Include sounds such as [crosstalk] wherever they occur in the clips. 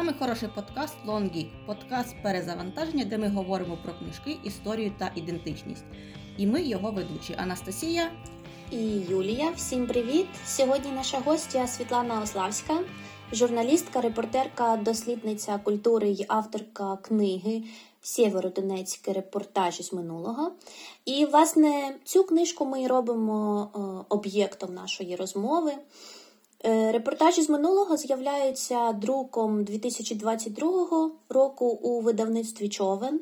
вами хороший подкаст Long Geek, подкаст перезавантаження, де ми говоримо про книжки, історію та ідентичність. І ми його ведучі Анастасія і Юлія. Всім привіт! Сьогодні наша гостя Світлана Ославська, журналістка, репортерка, дослідниця культури і авторка книги Сєвєродонецькі репортажі з минулого. І, власне, цю книжку ми робимо е, об'єктом нашої розмови. Е, репортажі з минулого з'являються друком 2022 року у видавництві Човен.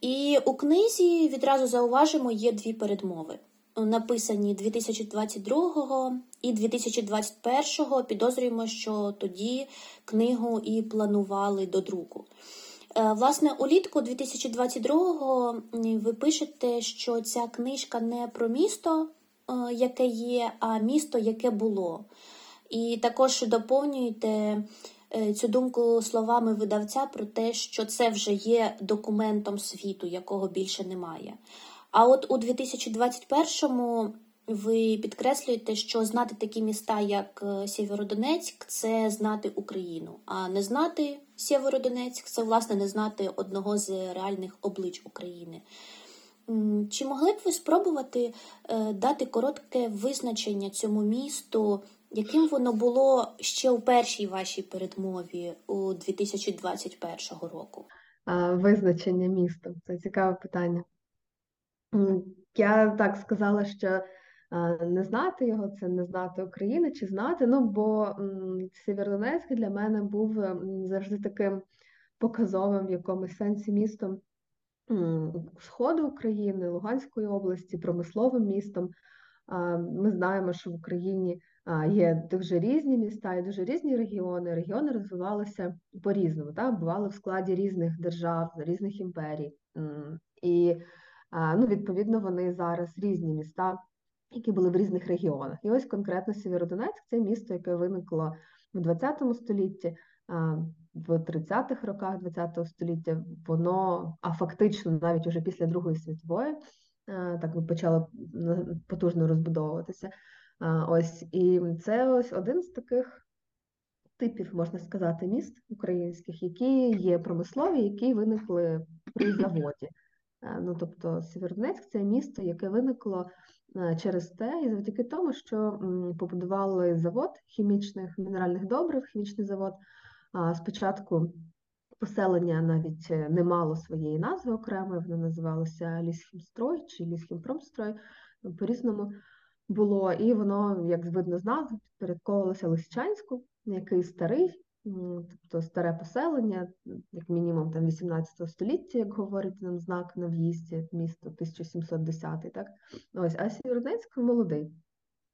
І у книзі відразу зауважимо є дві передмови. Написані 2022 і 2021 підозрюємо, що тоді книгу і планували до друку. Е, власне, улітку 2022-го ви пишете, що ця книжка не про місто, е, яке є, а місто, яке було. І також доповнюєте е, цю думку словами видавця про те, що це вже є документом світу, якого більше немає. А от у 2021-му ви підкреслюєте, що знати такі міста, як е, Сєвєродонецьк, це знати Україну, а не знати Сєвєродонецьк це власне не знати одного з реальних облич України. Чи могли б ви спробувати е, дати коротке визначення цьому місту, яким воно було ще у першій вашій передмові у 2021 року? Визначення міста це цікаве питання. Я так сказала, що не знати його це не знати України чи знати. Ну бо Сєвєродонецьк для мене був завжди таким показовим в якомусь сенсі містом Сходу України, Луганської області, промисловим містом. Ми знаємо, що в Україні є дуже різні міста і дуже різні регіони. Регіони розвивалися по-різному, бували в складі різних держав, різних імперій. І ну, відповідно вони зараз різні міста, які були в різних регіонах. І ось конкретно Сєвєродонецьк це місто, яке виникло в ХХ столітті. В 30-х роках ХХ століття воно, а фактично навіть уже після Другої світової, так почало потужно розбудовуватися. Ось і це ось один з таких типів, можна сказати, міст українських, які є промислові, які виникли при заводі. Ну, тобто Сєвєродонецьк – це місто, яке виникло через те, і завдяки тому, що побудували завод хімічних мінеральних добрив, хімічний завод. Спочатку поселення навіть не мало своєї назви окремої, воно називалося Лісхімстрой чи Лісхімпромстрой, по різному було, і воно, як видно з назви, підпорядковувалося Лисичанську, який старий, тобто старе поселення, як мінімум там 18 століття, як говорить нам знак на в'їзді, місто 1710, так? Ось, а Сєвєродонецьк молодий.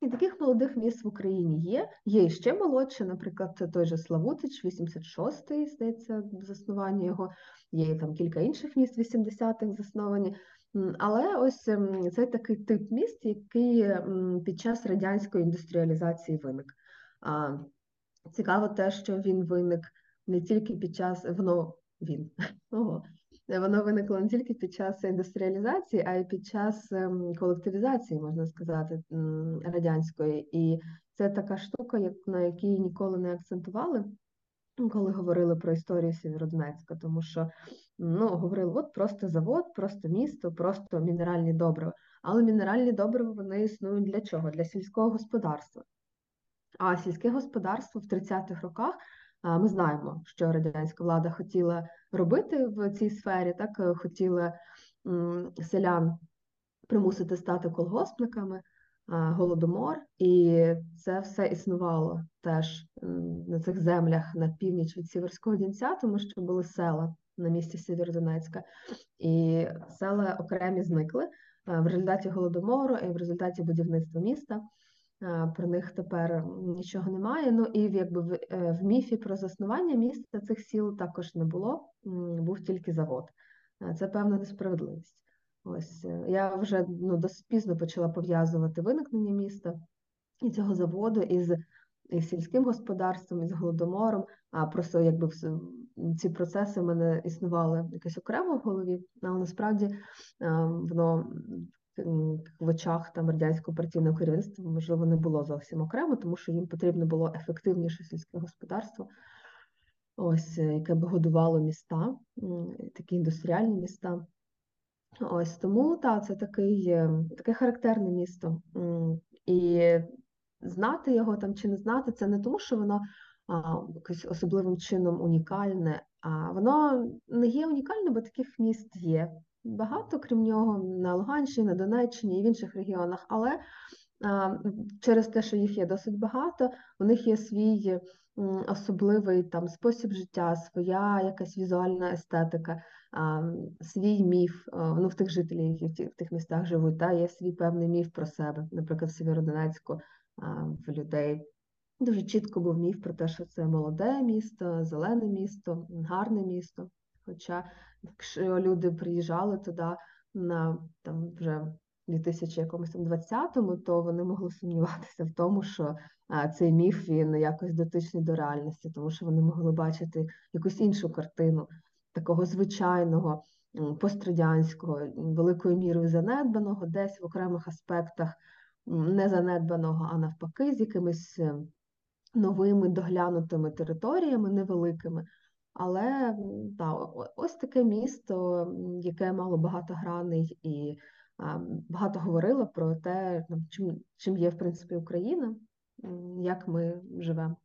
І таких молодих міст в Україні є. Є і ще молодші, наприклад, це той же Славутич, 86-й, здається, заснування його, є там кілька інших міст 80-х засновані. Але ось ем, це такий тип міст, який під час радянської індустріалізації виник. Цікаво те, що він виник не тільки під час воно він [laughs] ого, воно виникло не тільки під час індустріалізації, а й під час ем, колективізації, можна сказати, радянської. І це така штука, на якій ніколи не акцентували, коли говорили про історію Сєвєродонецька, тому що ну, говорили, от просто завод, просто місто, просто мінеральні добрива. Але мінеральні добрива вони існують для чого? Для сільського господарства. А сільське господарство в 30-х роках ми знаємо, що радянська влада хотіла робити в цій сфері, так е, хотіла селян примусити стати колгоспниками, голодомор, і це все існувало теж на цих землях на північ від Сіверського Дінця, тому що були села на місці Сєвєродонецька, і села окремі зникли в результаті голодомору і в результаті будівництва міста. Про них тепер нічого немає. Ну і якби в, е, в міфі про заснування міста цих сіл також не було, був тільки завод. Це певна несправедливість. Ось е, я вже ну, досить пізно почала пов'язувати виникнення міста і цього заводу із, із сільським господарством, із голодомором. А просто якби ці процеси в мене існували якось окремо в голові, але насправді воно в очах там радянського партійного керівництва можливо не було зовсім окремо, тому що їм потрібно було ефективніше сільське господарство. ось, е, яке б годувало міста, такі індустріальні міста. Ось тому так, це такий, таке характерне місто. І знати його там чи не знати, це не тому, що воно а, якось особливим чином унікальне, а воно не є унікальне, бо таких міст є багато, крім нього, на Луганщині, на Донеччині і в інших регіонах. Але а, через те, що їх є досить багато, у них є свій особливий там спосіб життя, своя якась візуальна естетика, свій міф. а, Ну, в тих жителів, які в тих містах живуть, та, є свій певний міф про себе. Наприклад, в Сєвєродонецьку в людей дуже чітко був міф про те, що це молоде місто, зелене місто, гарне місто. Хоча, якщо люди приїжджали туди на там вже 2020-му, то вони могли сумніватися в тому, що цей міф він якось дотичний до реальності, тому що вони могли бачити якусь іншу картину такого звичайного пострадянського, великою мірою занедбаного, десь в окремих аспектах не занедбаного, а навпаки, з якимись е, новими доглянутими територіями, невеликими. Але та, ось таке місто, яке мало багато граней і багато говорило про те, ну, чим, чим є, в принципі, Україна, як ми живемо.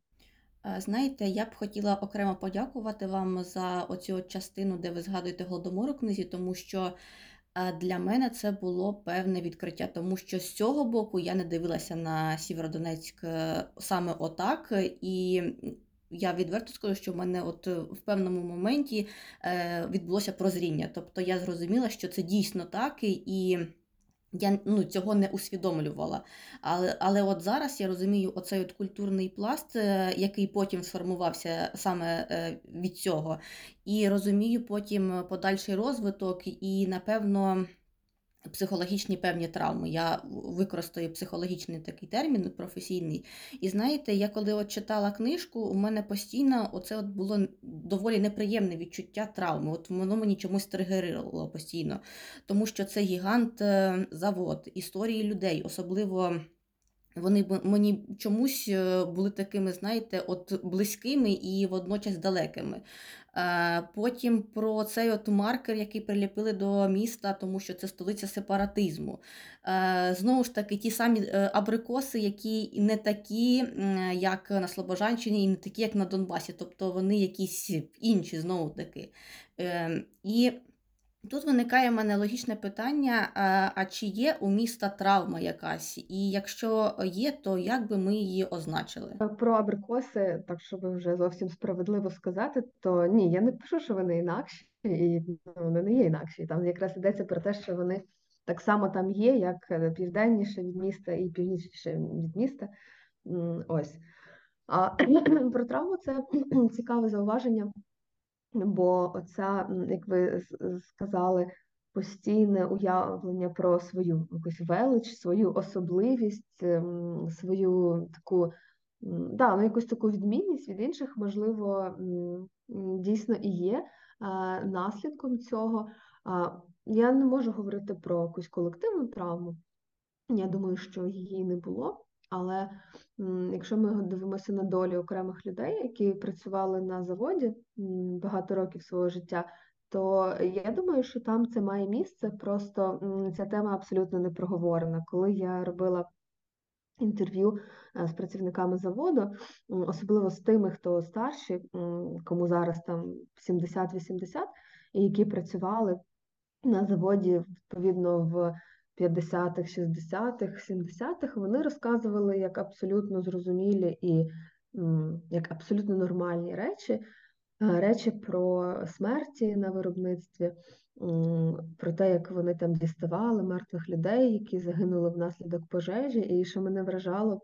Е, Знаєте, я б хотіла окремо подякувати вам за оцю частину, де ви згадуєте Голодомор у книзі, тому що е, для мене це було певне відкриття, тому що з цього боку я не дивилася на Сєвєродонецьк е, саме отак, і я відверто скажу, що в мене от в певному моменті відбулося прозріння. Тобто я зрозуміла, що це дійсно так, і я ну, цього не усвідомлювала. Але, але от зараз я розумію оцей от культурний пласт, е, який потім сформувався саме е, від цього, і розумію потім подальший розвиток і, напевно, психологічні певні травми. Я використаю психологічний такий термін професійний. І знаєте, я коли от читала книжку, у мене постійно оце от було доволі неприємне відчуття травми. От воно мені чомусь тригерило постійно, тому що це гігант е, завод, історії людей, особливо. Вони мені чомусь е, були такими, знаєте, от близькими і водночас далекими. Е, Потім про цей от маркер, який приліпили до міста, тому що це столиця сепаратизму. Е, Знову ж таки, ті самі абрикоси, які не такі, як на Слобожанщині, і не такі, як на Донбасі. Тобто вони якісь інші, знову таки. Е, І Тут виникає в мене логічне питання: а чи є у міста травма якась? І якщо є, то як би ми її означили? Про абрикоси, так щоб вже зовсім справедливо сказати, то ні, я не пишу, що вони інакші, і ну, вони не є інакші. Там якраз йдеться про те, що вони так само там є, як е, південніше від міста і північніше від міста. Ось. А [clears throat] про травму це [clears throat] цікаве зауваження, бо оця, як ви сказали, постійне уявлення про свою якусь велич, свою особливість, ем, свою таку, да, ну, якусь таку відмінність від інших, можливо, дійсно і є наслідком цього. Я не можу говорити про якусь колективну травму. Я думаю, що її не було. Але якщо ми дивимося на долі окремих людей, які працювали на заводі багато років свого життя, то я думаю, що там це має місце. Просто ця тема абсолютно не проговорена. Коли я робила інтерв'ю е, з працівниками заводу, особливо з тими, хто старші, кому зараз там 70-80, і які працювали на заводі, відповідно, в 50-х, 60-х, 70-х, вони розказували як абсолютно зрозумілі і як абсолютно нормальні речі, е, речі про смерті на виробництві, про те, як вони там діставали мертвих людей, які загинули внаслідок пожежі, і що мене вражало,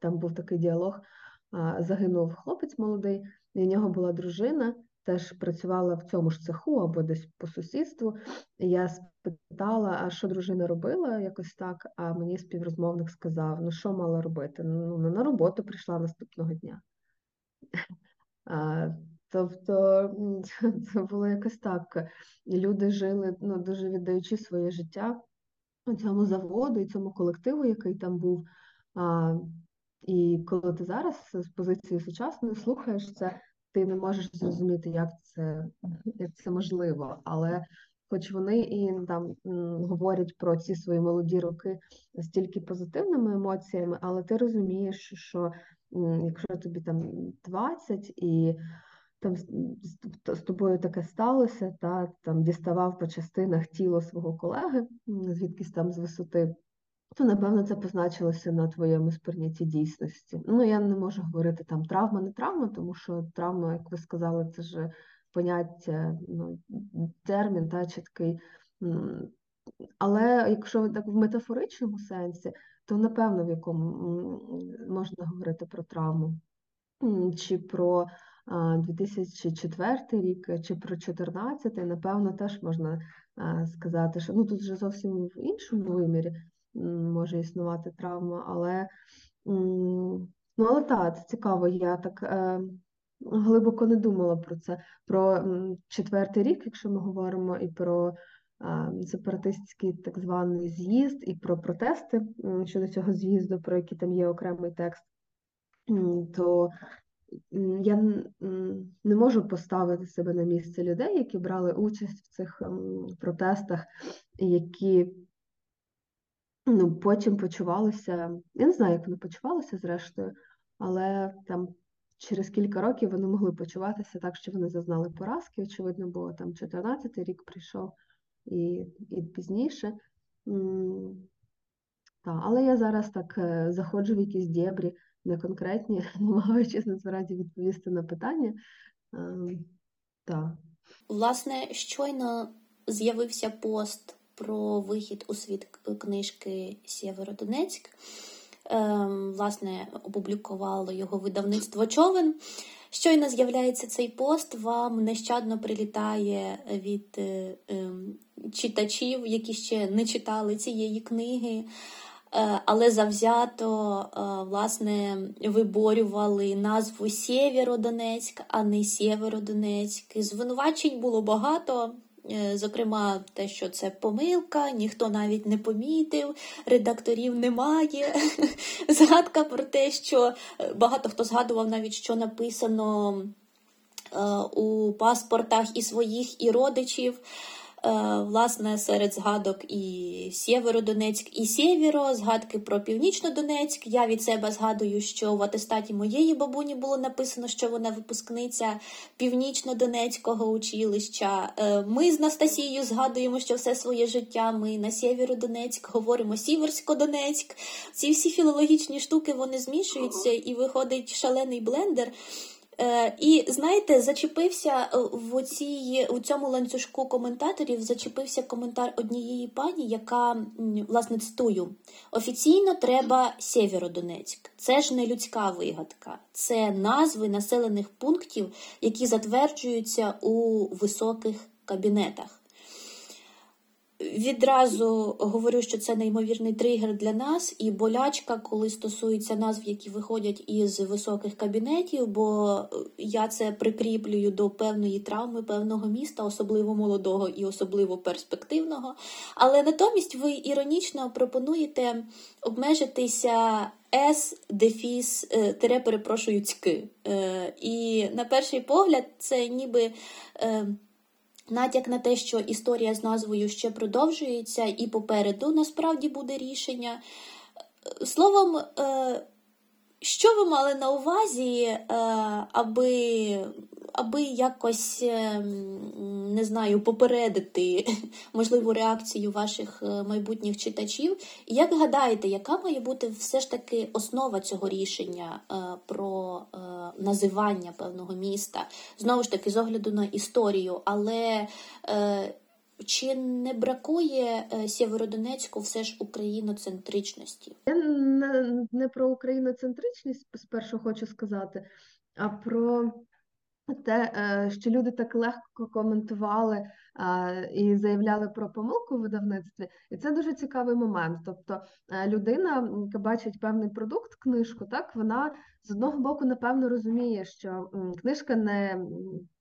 там був такий діалог, загинув хлопець молодий, і в нього була дружина, теж працювала в цьому ж цеху або десь по сусідству. Я спитала, а що дружина робила якось так, а мені співрозмовник сказав, ну що мала робити? Ну, на роботу прийшла наступного дня. [laughs] А, тобто [laughs] це було якось так. Люди жили, ну, дуже віддаючи своє життя цьому заводу і цьому колективу, який там був. А, І коли ти зараз з позиції сучасної слухаєш це, ти не можеш зрозуміти, як це, як це можливо. Але хоч вони і там говорять про ці свої молоді роки з тільки позитивними емоціями, але ти розумієш, що якщо тобі там 20 і там з тобою таке сталося, та там діставав по частинах тіло свого колеги, звідкись там з висоти, то напевно це позначилося на твоєму сприйнятті дійсності. Ну, я не можу говорити там травма, не травма, тому що травма, як ви сказали, це ж поняття, ну, термін, та чіткий. Але якщо так в метафоричному сенсі, то напевно в якому можна говорити про травму. Чи про а, 2004 рік, чи про 2014, напевно, теж можна сказати, що ну тут вже зовсім в іншому вимірі може існувати травма, але ну, але так, це цікаво. Я так е, глибоко не думала про це. Про четвертий рік, якщо ми говоримо, і про сепаратистський так званий з'їзд, і про протести щодо цього з'їзду, про які там є окремий текст. То я не можу поставити себе на місце людей, які брали участь в цих протестах, які ну, потім почувалися. Я не знаю, як вони почувалися зрештою, але там через кілька років вони могли почуватися так, що вони зазнали поразки, очевидно, бо там 14-й рік прийшов і, і пізніше. Та, але я зараз так е, заходжу в якісь дєбрі, не конкретні, [laughs] намагаючись насправді відповісти на питання. Ем, Так. Власне, щойно з'явився пост про вихід у світ книжки Сєвєродонецьк. Ем, власне, опублікувало його видавництво Човен. Щойно з'являється цей пост, вам нещадно прилітає від е, ем, читачів, які ще не читали цієї книги. Е, Але завзято е, власне виборювали назву Сєвєродонецьк, а не Сєвєродонецьк. Звинувачень було багато. Е, Зокрема, те, що це помилка, ніхто навіть не помітив, редакторів немає. [laughs] Згадка про те, що е, багато хто згадував навіть, що написано е, у паспортах і своїх, і родичів. Е, Власне, серед згадок і Сєвєродонецьк, і Сєвєро, згадки про Північнодонецьк. Я від себе згадую, що в атестаті моєї бабуні було написано, що вона випускниця Північнодонецького училища. Е, Ми з Настасією згадуємо, що все своє життя ми на Сєвєродонецьк говоримо Сіверськодонецьк. Ці всі філологічні штуки вони змішуються і виходить шалений блендер. Е, і знаєте, зачепився е, в цій у цьому ланцюжку коментаторів. Зачепився коментар однієї пані, яка власне цитую: офіційно треба Сєвєродонецьк. Це ж не людська вигадка, це назви населених пунктів, які затверджуються у високих кабінетах. Відразу говорю, що це неймовірний тригер для нас і болячка, коли стосується назв, які виходять із високих кабінетів, бо я це прикріплюю до певної травми певного міста, особливо молодого і особливо перспективного. Але натомість ви іронічно пропонуєте обмежитися С дефіс е, тире, перепрошую, цьки. Е, І на перший погляд, це ніби. Натяк на те, що історія з назвою ще продовжується, і попереду насправді буде рішення. Словом, е, що ви мали на увазі, е, аби, аби якось е, не знаю, попередити [laughs] можливу реакцію ваших е, майбутніх читачів? Як гадаєте, яка має бути все ж таки основа цього рішення е, про е, називання певного міста? Знову ж таки, з огляду на історію, але. Чи не бракує Сєвєродонецьку все ж україноцентричності? Я не про україноцентричність спершу хочу сказати, а про те, е, що люди так легко коментували і заявляли про помилку в видавництві, і це дуже цікавий момент. Тобто е, людина, яка бачить певний продукт, книжку, так вона з одного боку, напевно, розуміє, що книжка не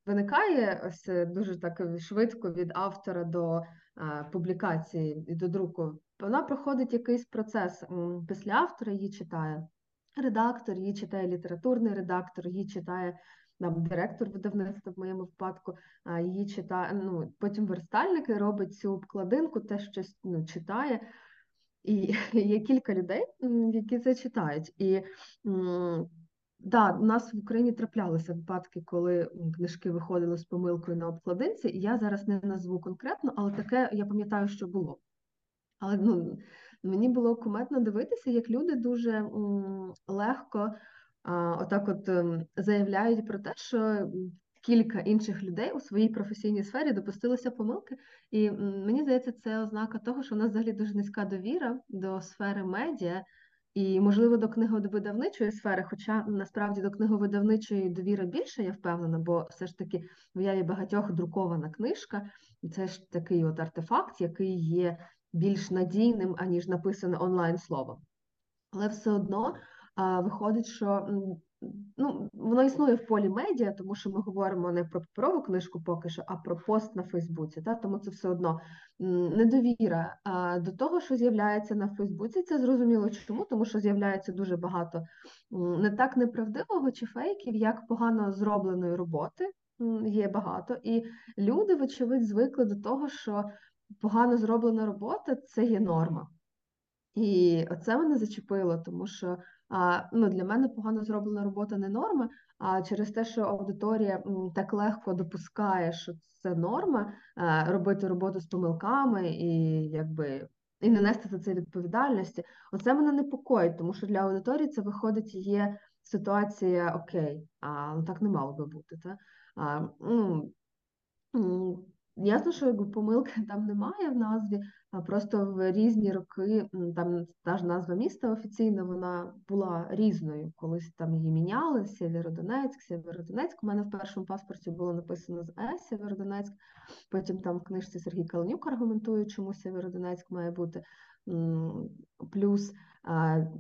виникає ось е, дуже так швидко від автора до публікації і до друку. Вона проходить якийсь процес після автора її читає. редактор, її читає літературний редактор, її читає там, директор видавництва в моєму випадку, її читає, ну, потім верстальник робить цю обкладинку, теж щось ну, читає. І [laughs] є кілька людей, які це читають. І да, у нас в Україні траплялися випадки, коли книжки виходили з помилкою на обкладинці, і я зараз не назву конкретно, але таке я пам'ятаю, що було. Але ну, мені було кумедно дивитися, як люди дуже легко отак от ем, заявляють про те, що кілька інших людей у своїй професійній сфері допустилися помилки. І мені здається, це ознака того, що у нас взагалі дуже низька довіра до сфери медіа. І, можливо, до книговидавничої сфери, хоча насправді до книговидавничої довіра більше, я впевнена, бо все ж таки в уяві багатьох друкована книжка, і це ж такий от артефакт, який є більш надійним, аніж написане онлайн словом. Але все одно виходить, що ну, воно існує в полі медіа, тому що ми говоримо не про паперову книжку поки що, а про пост на Фейсбуці. Та? Тому це все одно недовіра до того, що з'являється на Фейсбуці. Це зрозуміло чому, тому що з'являється дуже багато не так неправдивого чи фейків, як погано зробленої роботи. Є багато, і люди, вочевидь, звикли до того, що погано зроблена робота це є норма. І оце мене зачепило, тому що ну, для мене погано зроблена робота не норма, а через те, що аудиторія так легко допускає, що це норма, а, робити роботу з помилками і якби. І не нести за це відповідальності. Оце мене непокоїть, тому що для аудиторії це виходить є ситуація окей, а ну, так не мало би бути. Та? А, ну, Ясно, що помилки [laughs] там немає в назві, а просто в різні роки там та ж назва міста офіційна вона була різною. Колись там її міняли Сєвєродонецьк, Сєвєродонецьк. У мене в першому паспорті було написано з Е Сєвєродонецьк. Потім там в книжці Сергій Каленюк аргументує, чому Сєвєродонецьк має бути. Плюс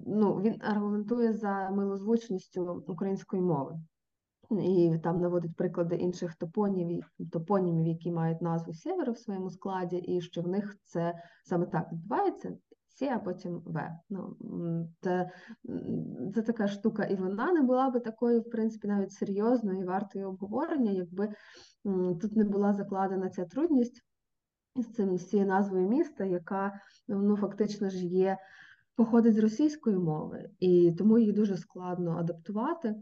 ну, він аргументує за милозвучністю української мови. І там наводить приклади інших топонімів, топонімів, які мають назву Сєвєра в своєму складі, і що в них це саме так відбувається. Сі, а потім В. Ну, це, це така штука, і вона не була би такою, в принципі, навіть серйозною і вартою обговорення, якби тут не була закладена ця трудність з цим з цією назвою міста, яка ну, фактично ж є походить з російської мови, і тому її дуже складно адаптувати.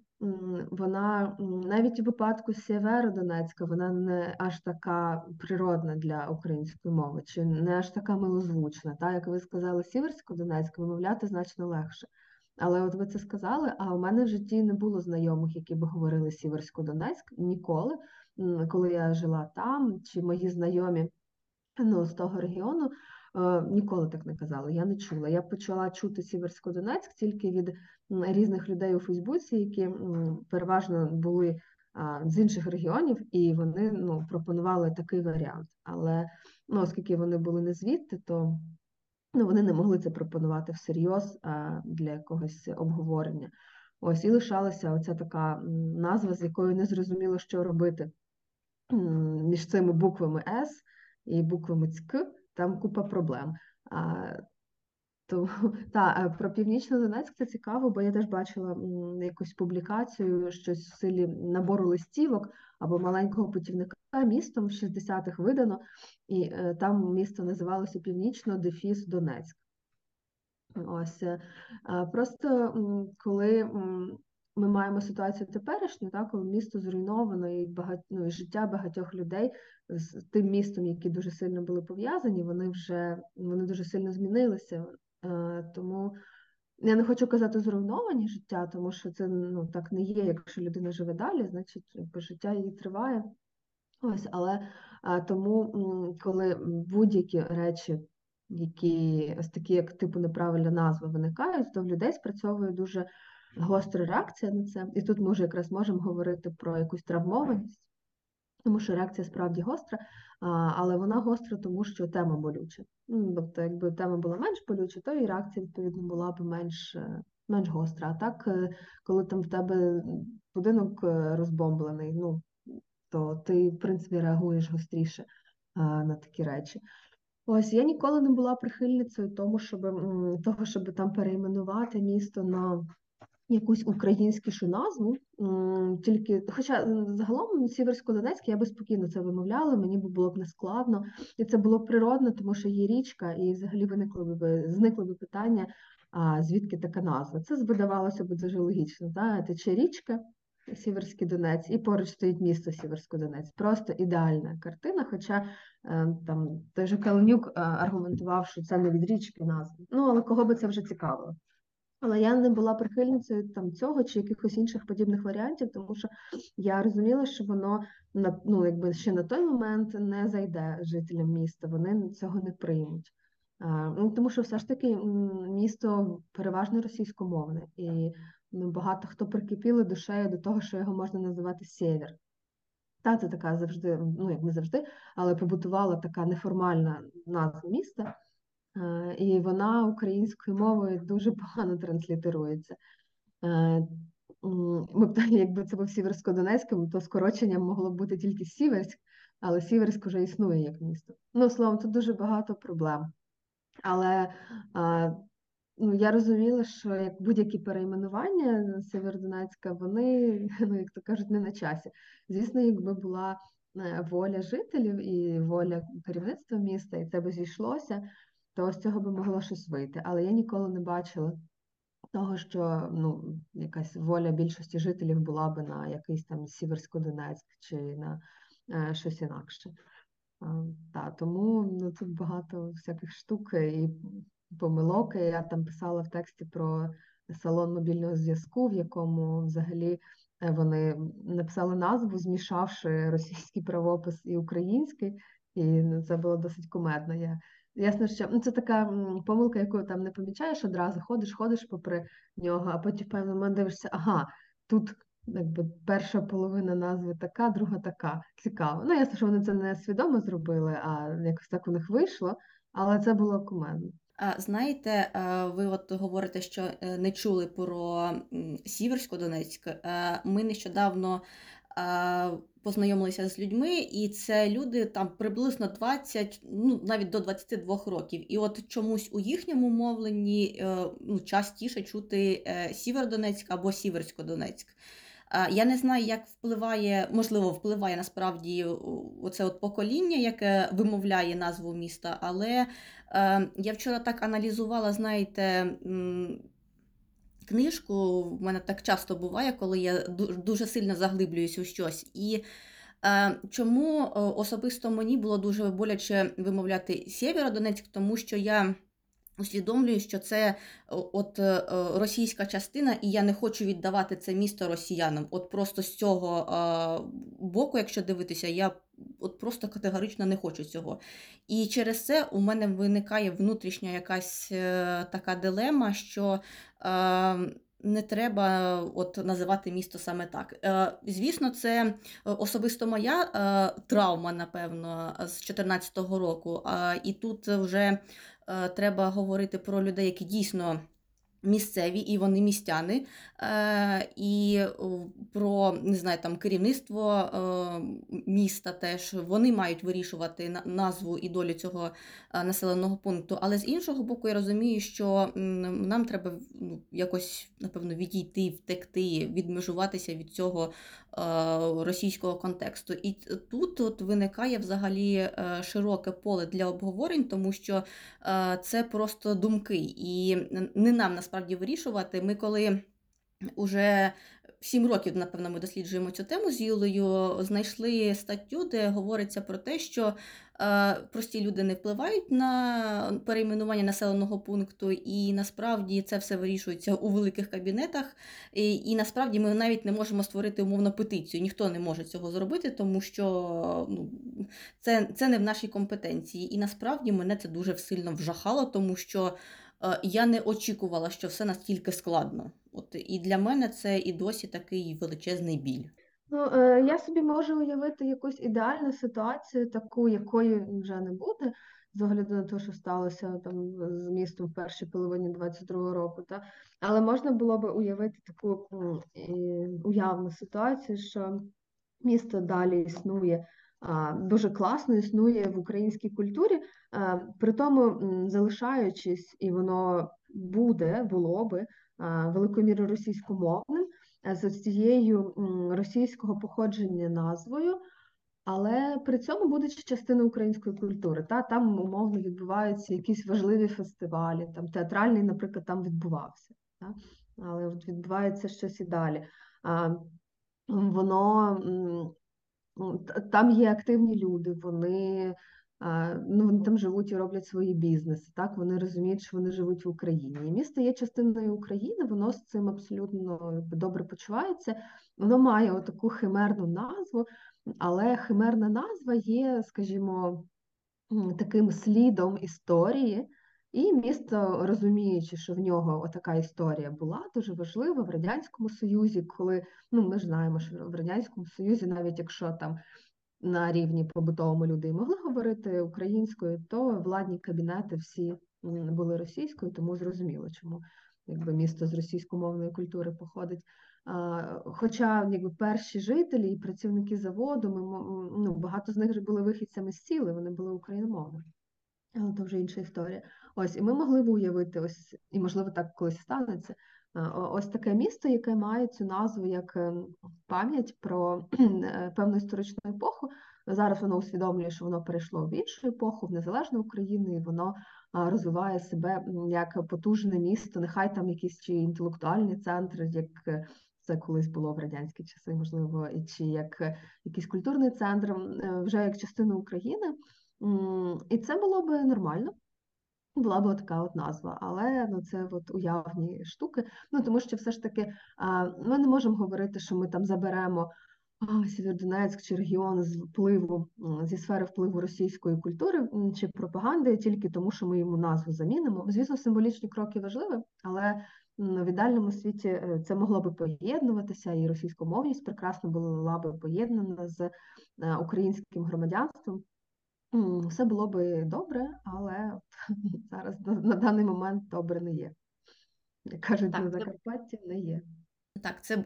Вона навіть у випадку Сєвєродонецька, вона не аж така природна для української мови, чи не аж така милозвучна. Та, як ви сказали, Сіверсько-Донецька вимовляти значно легше. Але от ви це сказали, а у мене в житті не було знайомих, які б говорили Сіверсько-Донецьк ніколи, коли я жила там, чи мої знайомі ну, з того регіону. Е, Ніколи так не казали, я не чула. Я почала чути Сіверсько-Донецьк тільки від різних людей у Фейсбуці, які переважно були з інших регіонів, і вони ну, пропонували такий варіант. Але ну, оскільки вони були не звідти, то ну, вони не могли це пропонувати всерйоз для якогось обговорення. Ось і лишалася оця така назва, з якою не зрозуміло, що робити між цими буквами С і буквами ЦК там купа проблем. А, то, [laughs] та, е, про Північно-Донецьк це цікаво, бо я теж бачила якусь публікацію, щось в силі набору листівок або маленького путівника містом в 60-х видано, і е, там місто називалося Північно-Дефіс Донецьк. Ось е, просто коли ми маємо ситуацію теперішню, так, коли місто зруйновано і багать, ну, і життя багатьох людей з тим містом, які дуже сильно були пов'язані, вони вже вони дуже сильно змінилися. Е, Тому я не хочу казати зруйновані життя, тому що це ну, так не є. Якщо людина живе далі, значить життя її триває. Ось, але а, тому, коли будь-які речі, які ось такі, як типу неправильна назва, виникають, то в людей спрацьовує дуже гостра реакція на це. І тут ми вже якраз можемо говорити про якусь травмованість, тому що реакція справді гостра, але вона гостра, тому що тема болюча. Ну, Тобто, якби тема була менш болюча, то і реакція, відповідно, була б менш, е, менш гостра. А так, е, коли там в тебе будинок е, розбомблений, ну то ти, в принципі, реагуєш гостріше на такі речі. Ось я ніколи не була прихильницею тому, щоб того, щоб там перейменувати місто на якусь українськішу назву, тільки, хоча загалом Сіверсько-Донецьк я би спокійно це вимовляла, мені б було б не складно, і це було б природно, тому що є річка, і взагалі виникло би зникло би питання, а звідки така назва. Це видавалося б дуже логічно. Та? Тече річка, Сіверський Донець, і поруч стоїть місто Сіверсько-Донець. Просто ідеальна картина. Хоча е, там той же Каленюк е, аргументував, що це не від річки назва. Ну, але кого би це вже цікавило. Але я не була прихильницею там цього чи якихось інших подібних варіантів, тому що я розуміла, що воно на ну, якби ще на той момент не зайде жителям міста, вони цього не приймуть. Ну, Тому що все ж таки місто переважно російськомовне, і ну, багато хто прикипіли душею до того, що його можна називати сєвєр. Та це така завжди, ну як не завжди, але побутувала така неформальна назва міста. Е, і вона українською мовою дуже погано транслітерується. Е, ми б [laughs] якби це був Сіверсько-Донецьким, то скороченням могло б бути тільки Сіверськ, але Сіверськ вже існує як місто. Ну, словом, тут дуже багато проблем. Але е, ну, я розуміла, що як будь-які перейменування Сєвєродонецька, вони, [laughs] ну як то кажуть, не на часі. Звісно, якби була воля жителів і воля керівництва міста, і це би зійшлося то з цього би могло щось вийти. Але я ніколи не бачила того, що ну, якась воля більшості жителів була би на якийсь там Сіверсько-Донецьк чи на е, щось інакше. Е, та, тому ну, тут багато всяких штук і помилок. Я там писала в тексті про салон мобільного зв'язку, в якому взагалі е, вони написали назву, змішавши російський правопис і український, і ну, це було досить кумедно. Я Ясно, що ну, це така помилка, яку там не помічаєш одразу, ходиш, ходиш попри нього, а потім в певний момент дивишся, ага, тут якби перша половина назви така, друга така. Цікаво. Ну, ясно, що вони це не свідомо зробили, а якось так у них вийшло, але це було кумедно. Знаєте, ви от говорите, що е, не чули про Сіверсько Донецьк. Ми нещодавно познайомилися з людьми, і це люди там приблизно 20, ну навіть до 22 років. І от чомусь у їхньому мовленні е, ну, частіше чути е, Сівердонецьк або Сіверсько-Донецьк. Я не знаю, як впливає, можливо, впливає насправді оце от покоління, яке вимовляє назву міста, але е, я вчора так аналізувала, знаєте, книжку. В мене так часто буває, коли я дуже сильно заглиблююсь у щось. І е, чому е, особисто мені було дуже боляче вимовляти Сєвєродонецьк, тому що я усвідомлюю, що це от е, російська частина, і я не хочу віддавати це місто росіянам. От просто з цього боку, якщо дивитися, я от просто категорично не хочу цього. І через це у мене виникає внутрішня якась е, така дилема, що. Не треба от називати місто саме так. Звісно, це особисто моя травма, напевно, з 2014 року. І тут вже Е, треба говорити про людей, які дійсно місцеві і вони містяни, е, і про не знаю, там керівництво е, міста теж вони мають вирішувати назву і долю цього е, населеного пункту. Але з іншого боку, я розумію, що нам треба ну, якось напевно відійти, втекти, відмежуватися від цього російського контексту. І тут от виникає взагалі широке поле для обговорень, тому що це просто думки, і не нам насправді насправді вирішувати. Ми коли уже сім років, напевно, ми досліджуємо цю тему з Юлею, знайшли статтю, де говориться про те, що е, прості люди не впливають на перейменування населеного пункту, і насправді це все вирішується у великих кабінетах. І, і насправді ми навіть не можемо створити умовну петицію. Ніхто не може цього зробити, тому що ну, це, це не в нашій компетенції. І насправді мене це дуже сильно вжахало, тому що. Е, я не очікувала, що все настільки складно. От І для мене це і досі такий величезний біль. Ну, е, я собі можу уявити якусь ідеальну ситуацію, таку, якої вже не буде, з огляду на те, що сталося там з містом в першій половині 22-го року. Та? Але можна було би уявити таку уявну ситуацію, що місто далі існує дуже класно існує в українській культурі, при тому залишаючись, і воно буде, було би великою мірою російськомовним, з цією російського походження назвою. Але при цьому буде частина української культури. Та Там умовно відбуваються якісь важливі фестивалі, там театральний, наприклад, там відбувався. Та? Але от відбувається щось і далі. Воно там є активні люди, вони ну, вони там живуть і роблять свої бізнеси. Так вони розуміють, що вони живуть в Україні. Місто є частиною України, воно з цим абсолютно добре почувається. Воно має отаку химерну назву, але химерна назва є, скажімо, таким слідом історії. І місто, розуміючи, що в нього така історія була дуже важлива в радянському союзі, коли ну ми ж знаємо, що в радянському союзі, навіть якщо там на рівні побутовому люди могли говорити українською, то владні кабінети всі були російською, тому зрозуміло, чому якби місто з російськомовної культури походить. Хоча якби перші жителі і працівники заводу, ми ну, багато з них були вихідцями з сіли, вони були україномовними. Але то вже інша історія. Ось, і ми могли б уявити, ось, і можливо так колись станеться. Ось таке місто, яке має цю назву як ем, пам'ять про е, певну історичну епоху. Зараз воно усвідомлює, що воно перейшло в іншу епоху, в незалежну Україну, і воно розвиває себе як потужне місто, нехай там якісь чи інтелектуальні центри, як е, це колись було в радянські часи, можливо, чи як е, якийсь культурний центр, вже як частина України. І це було би нормально. Була б така от назва, але ну це от уявні штуки. Ну тому що все ж таки ми не можемо говорити, що ми там заберемо Сєвєродонецьк чи регіон з впливу зі сфери впливу російської культури чи пропаганди тільки тому, що ми йому назву замінимо. Звісно, символічні кроки важливі, але в ідеальному світі е, це могло би поєднуватися, і російськомовність прекрасно була би поєднана з е, українським громадянством. Все було би добре, але [laughs] зараз на, на даний момент добре не є. Як кажуть, Так, на Закарпатті не є. Так, це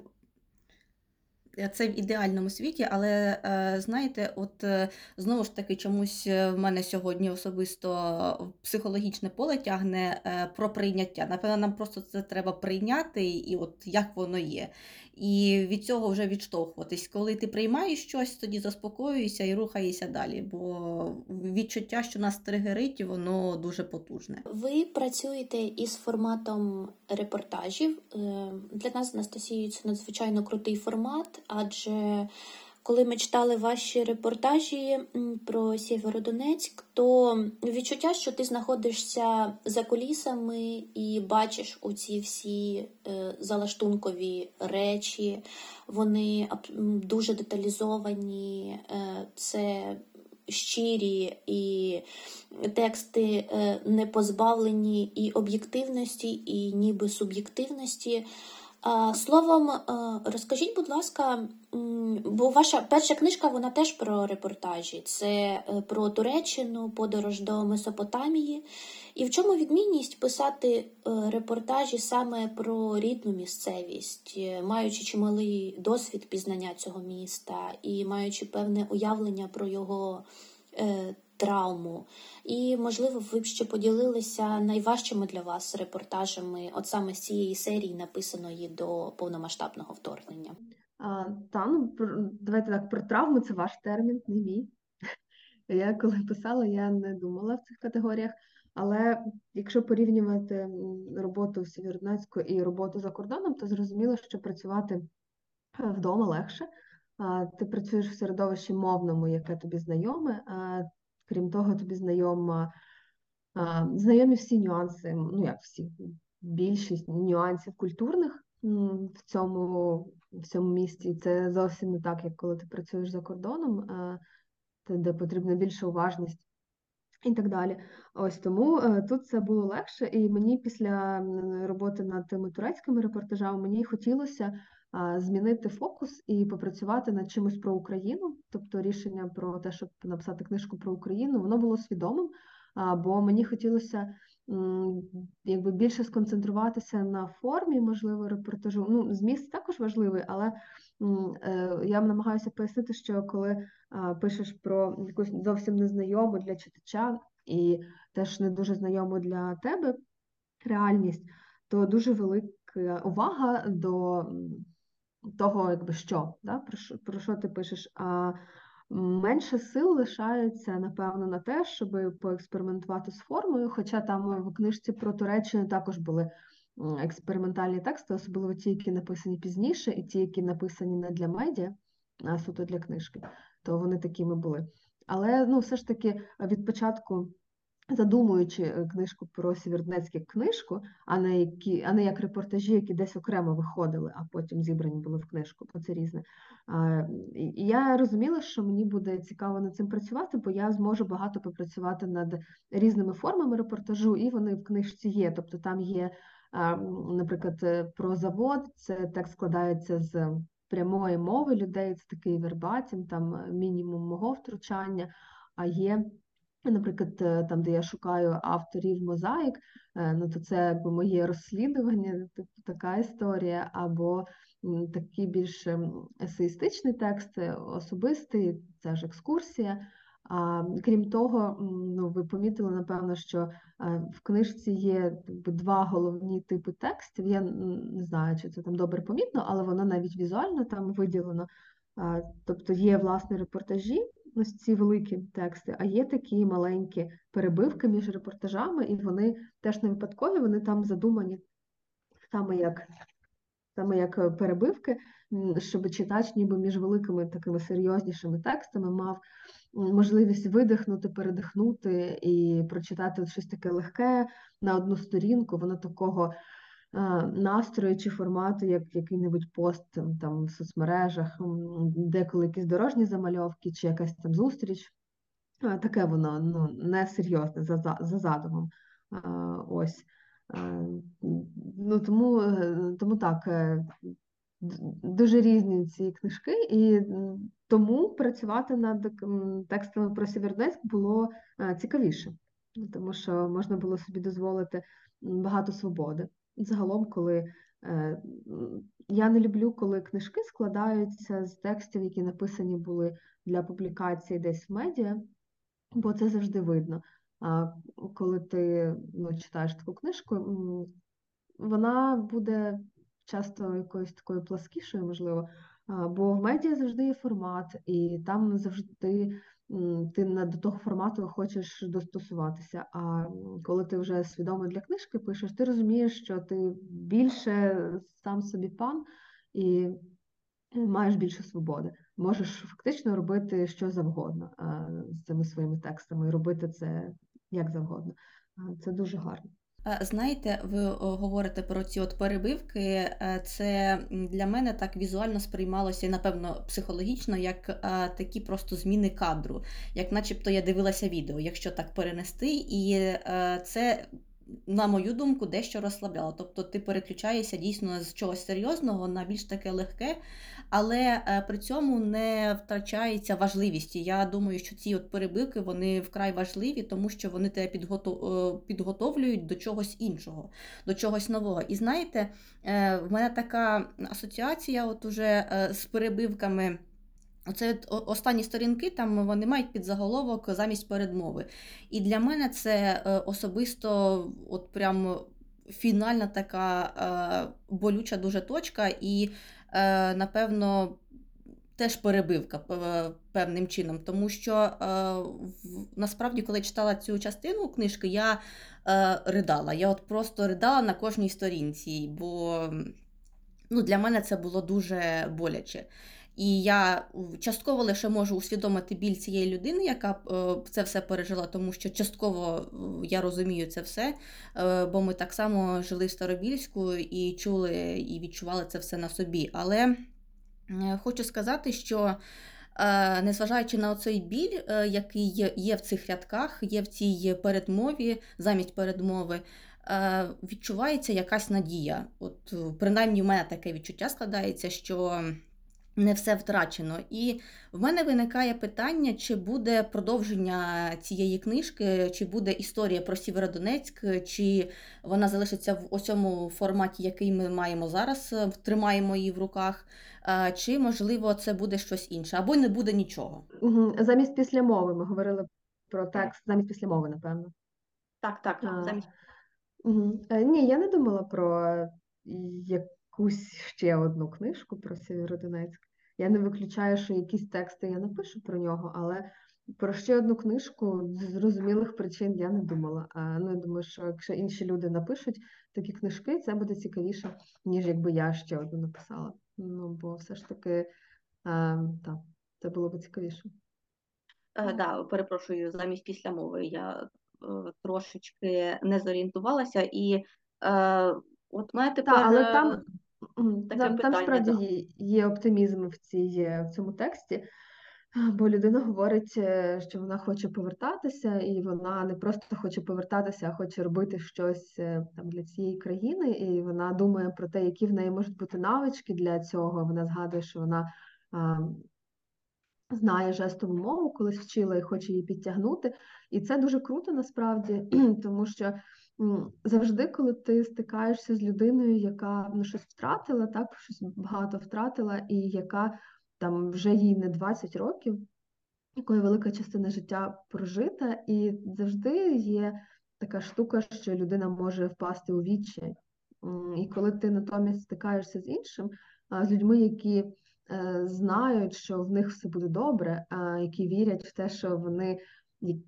Е, це в ідеальному світі, але е, знаєте, от е, знову ж таки, чомусь в мене сьогодні особисто психологічне поле тягне про прийняття. Напевно, нам просто це треба прийняти, і от як воно є. І від цього вже відштовхуватись. Коли ти приймаєш щось, тоді заспокоюєшся і рухаєшся далі. Бо відчуття, що нас тригерить, воно дуже потужне. Ви працюєте із форматом репортажів. Для нас Анастасією це надзвичайно крутий формат адже коли ми читали ваші репортажі про Сєвєродонецьк, то відчуття, що ти знаходишся за кулісами і бачиш оці всі е, залаштункові речі, вони дуже деталізовані, це щирі і тексти е, не позбавлені і об'єктивності, і ніби суб'єктивності. Словом, е, розкажіть, будь ласка, бо ваша перша книжка вона теж про репортажі. Це е, про Туреччину, подорож до Месопотамії. І в чому відмінність писати е, репортажі саме про рідну місцевість, маючи чималий досвід пізнання цього міста і маючи певне уявлення про його травму. І, можливо, ви б ще поділилися найважчими для вас репортажами, от саме з цієї серії, написаної до повномасштабного вторгнення. А, Та ну давайте так про травму це ваш термін, не мій. [laughs] Я коли писала, я не думала в цих категоріях. Але якщо порівнювати роботу в Сєвєродонецьку і роботу за кордоном, то зрозуміло, що працювати вдома легше. Ти працюєш в середовищі мовному, яке тобі знайоме, Крім того, тобі знайома, знайомі всі нюанси, ну як всі, більшість нюансів культурних в цьому в цьому місті. Це зовсім не так, як коли ти працюєш за кордоном, де потрібна більша уважність. І так далі. Ось тому е, тут це було легше, і мені після роботи над тими турецькими репортажами мені хотілося змінити фокус і попрацювати над чимось про Україну, тобто рішення про те, щоб написати книжку про Україну, воно було свідомим, бо мені хотілося якби більше сконцентруватися на формі, можливо, репортажу. Ну, зміст також важливий, але е, я намагаюся пояснити, що коли пишеш про якусь зовсім незнайому для читача і теж не дуже знайому для тебе реальність, то дуже велика увага до того, якби що, да, про що, про що ти пишеш. А менше сил лишається, напевно, на те, щоб поекспериментувати з формою. Хоча там в книжці про Туреччину також були експериментальні тексти, особливо ті, які написані пізніше, і ті, які написані не для медіа, а суто для книжки, то вони такими були. Але ну, все ж таки від початку. Задумуючи е, книжку про Сєвєродонецьк книжку, а не які, а не як репортажі, які десь окремо виходили, а потім зібрані були в книжку, бо це різне. І я розуміла, що мені буде цікаво над цим працювати, бо я зможу багато попрацювати над різними формами репортажу, і вони в книжці є. Тобто там є, наприклад, е, про завод, це текст складається з прямої мови людей, це такий вербатім, там е, мінімум мого втручання, а є. Наприклад, е, там, де я шукаю авторів мозаїк, е, ну то це якби моє розслідування, типу така історія, або такий більш ем, есеїстичний текст, е, особистий, це ж екскурсія. А крім того, ну ви помітили, напевно, що в книжці є якби, два головні типи текстів. Я не знаю, чи це там добре помітно, але воно навіть візуально там виділено. Тобто є власне репортажі, ось ці великі тексти, а є такі маленькі перебивки між репортажами, і вони теж не випадкові, вони там задумані саме як, саме як е, перебивки, щоб читач ніби між великими такими серйознішими текстами мав можливість видихнути, передихнути і прочитати щось таке легке на одну сторінку, воно такого настрою чи формату, як який-небудь пост там в соцмережах, деколи якісь дорожні замальовки, чи якась там зустріч. Таке воно ну, несерйозне за, за, за задумом. Ось. Ну, тому, е, тому так, е, дуже різні ці книжки, і тому працювати над текстами про Сєвєродонецьк було е, цікавіше, тому що можна було собі дозволити багато свободи. Загалом, коли е, я не люблю, коли книжки складаються з текстів, які написані були для публікації десь в медіа, бо це завжди видно. А коли ти ну, читаєш таку книжку, вона буде часто якоюсь такою пласкішою, можливо, бо в медіа завжди є формат, і там завжди ти на- до того формату хочеш достосуватися. А коли ти вже свідомо для книжки пишеш, ти розумієш, що ти більше сам собі пан і маєш більше свободи. Можеш фактично робити що завгодно з цими своїми текстами робити це як завгодно. Це дуже гарно. Е, Знаєте, ви говорите про ці от перебивки. е, Це для мене так візуально сприймалося, напевно, психологічно, як е, такі просто зміни кадру, як начебто я дивилася відео, якщо так перенести, і е, це. На мою думку, дещо розслабляло. Тобто ти переключаєшся дійсно з чогось серйозного на більш таке легке, але е, при цьому не втрачається важливість. І Я думаю, що ці от перебивки вони вкрай важливі, тому що вони тебе е, підготовлюють до чогось іншого, до чогось нового. І знаєте, е, в мене така асоціація, от уже з перебивками. Оце останні сторінки, там вони мають підзаголовок замість передмови. І для мене це е, особисто от прям фінальна така е, болюча дуже точка, і е, напевно. Теж перебивка певним чином, тому що насправді, коли читала цю частину книжки, я ридала. Я от просто ридала на кожній сторінці, бо ну, для мене це було дуже боляче. І я частково лише можу усвідомити біль цієї людини, яка е, це все пережила, тому що частково е, я розумію це все, е, бо ми так само жили в Старобільську і чули і відчували це все на собі. Але хочу сказати, що незважаючи на оцей біль, який є, в цих рядках, є в цій передмові, замість передмови, відчувається якась надія. От, принаймні, в мене таке відчуття складається, що не все втрачено. І в мене виникає питання, чи буде продовження цієї книжки, чи буде історія про Сєвєродонецьк, чи вона залишиться в ось цьому форматі, який ми маємо зараз, е, тримаємо її в руках, е, чи можливо це буде щось інше, або не буде нічого. Замість післямови ми говорили про текст, замість післямови, напевно. Так, так, Мгм. Е, Ні, я не думала про якусь ще одну книжку про Сєвєродонецьк. Я не виключаю, що якісь тексти я напишу про нього, але про ще одну книжку з зрозумілих причин я не думала. А, ну, я думаю, що якщо інші люди напишуть такі книжки, це буде цікавіше, ніж якби я ще одну написала. Ну, бо все ж таки, а, так, це було б цікавіше. Е, да, перепрошую, замість післямови я е, трошечки не зорієнтувалася і е, от мене тепер Так, але там, таке там, там справді да. є, оптимізм в цій, в цьому тексті, бо людина говорить, е, що вона хоче повертатися, і вона не просто хоче повертатися, а хоче робити щось е, там для цієї країни, і вона думає про те, які в неї можуть бути навички для цього. Вона згадує, що вона а, знає жестову мову, колись вчила і хоче її підтягнути. І це дуже круто насправді, [clears throat] тому що завжди, коли ти стикаєшся з людиною, яка ну, щось втратила, так, щось багато втратила, і яка там вже їй не 20 років, якої велика частина життя прожита, і завжди є така штука, що людина може впасти у відчай. І коли ти натомість стикаєшся з іншим, з людьми, які е, знають, що в них все буде добре, які вірять в те, що вони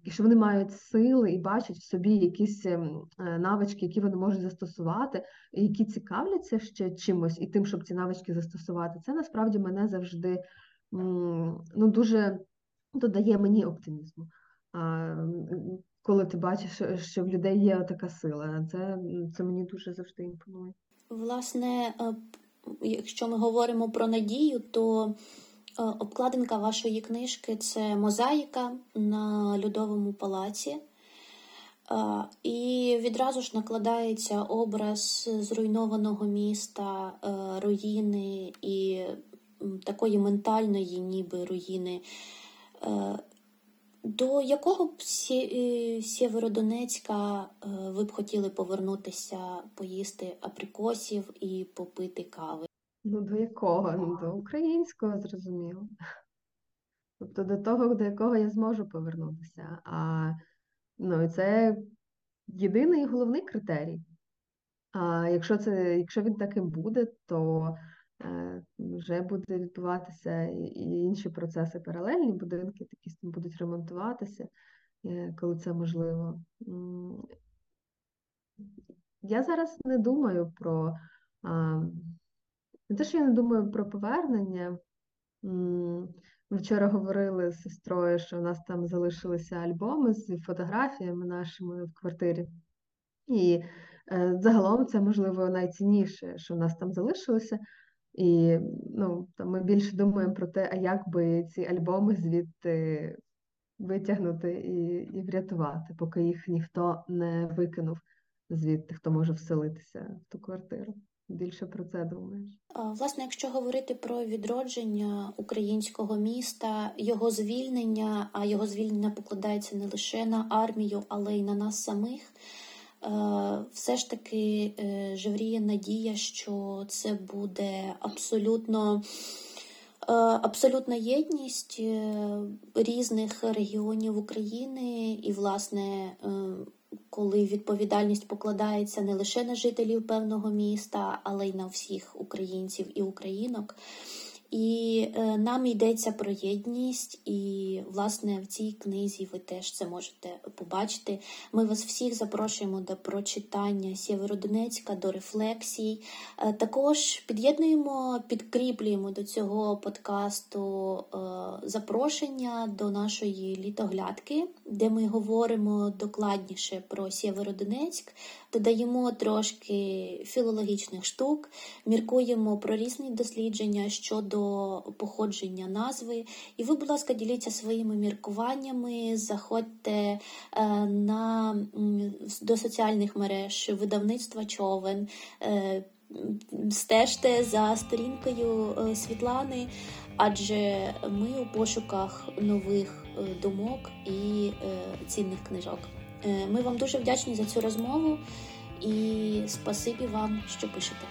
що вони мають сили і бачать в собі якісь ем, е, навички, які вони можуть застосувати, які цікавляться ще чимось і тим, щоб ці навички застосувати, це насправді мене завжди ну, дуже додає мені оптимізму. Коли ти бачиш, що- що в людей є така сила, це, це мені дуже завжди імпонує. Власне, е, якщо ми говоримо про надію, то е, обкладинка вашої книжки це мозаїка на льодовому палаці. Е, І відразу ж накладається образ зруйнованого міста, е, руїни і такої ментальної, ніби руїни. Е, До якого б е, Сєвєродонецька е, ви б хотіли повернутися, поїсти априкосів і попити кави? Ну, до якого? Ну, до українського, зрозуміло. Тобто до того, до якого я зможу повернутися. А ну, і це єдиний і головний критерій. А якщо це, якщо він таким буде, то е, вже буде відбуватися і, інші процеси паралельні, будинки такі будуть ремонтуватися, е, коли це можливо. Я зараз не думаю про а, не те, що я не думаю про повернення. Ми вчора говорили з сестрою, що у нас там залишилися альбоми з фотографіями нашими в квартирі. І е, загалом це, можливо, найцінніше, що в нас там залишилося. І ну, там ми більше думаємо про те, а як би ці альбоми звідти витягнути і, і врятувати, поки їх ніхто не викинув звідти, хто може вселитися в ту квартиру. Більше про це думаєш. Власне, якщо говорити про відродження українського міста, його звільнення, а його звільнення покладається не лише на армію, але й на нас самих. е, Все ж таки е, жевріє надія, що це буде абсолютно абсолютна єдність е, різних регіонів України, і, власне, е, коли відповідальність покладається не лише на жителів певного міста, але й на всіх українців і українок. І е, нам йдеться про єдність, і власне в цій книзі ви теж це можете побачити. Ми вас всіх запрошуємо до прочитання Сєвєродонецька, до рефлексій. Е, Також під'єднуємо, підкріплюємо до цього подкасту е, запрошення до нашої літоглядки, де ми говоримо докладніше про Сєвєродонецьк, додаємо трошки філологічних штук, міркуємо про різні дослідження щодо походження назви. І ви, будь ласка, діліться своїми міркуваннями, заходьте е, на, до соціальних мереж видавництва човен. е, Стежте за сторінкою е, Світлани, адже ми у пошуках нових думок і цінних книжок. Е, Ми вам дуже вдячні за цю розмову і спасибі вам, що пишете.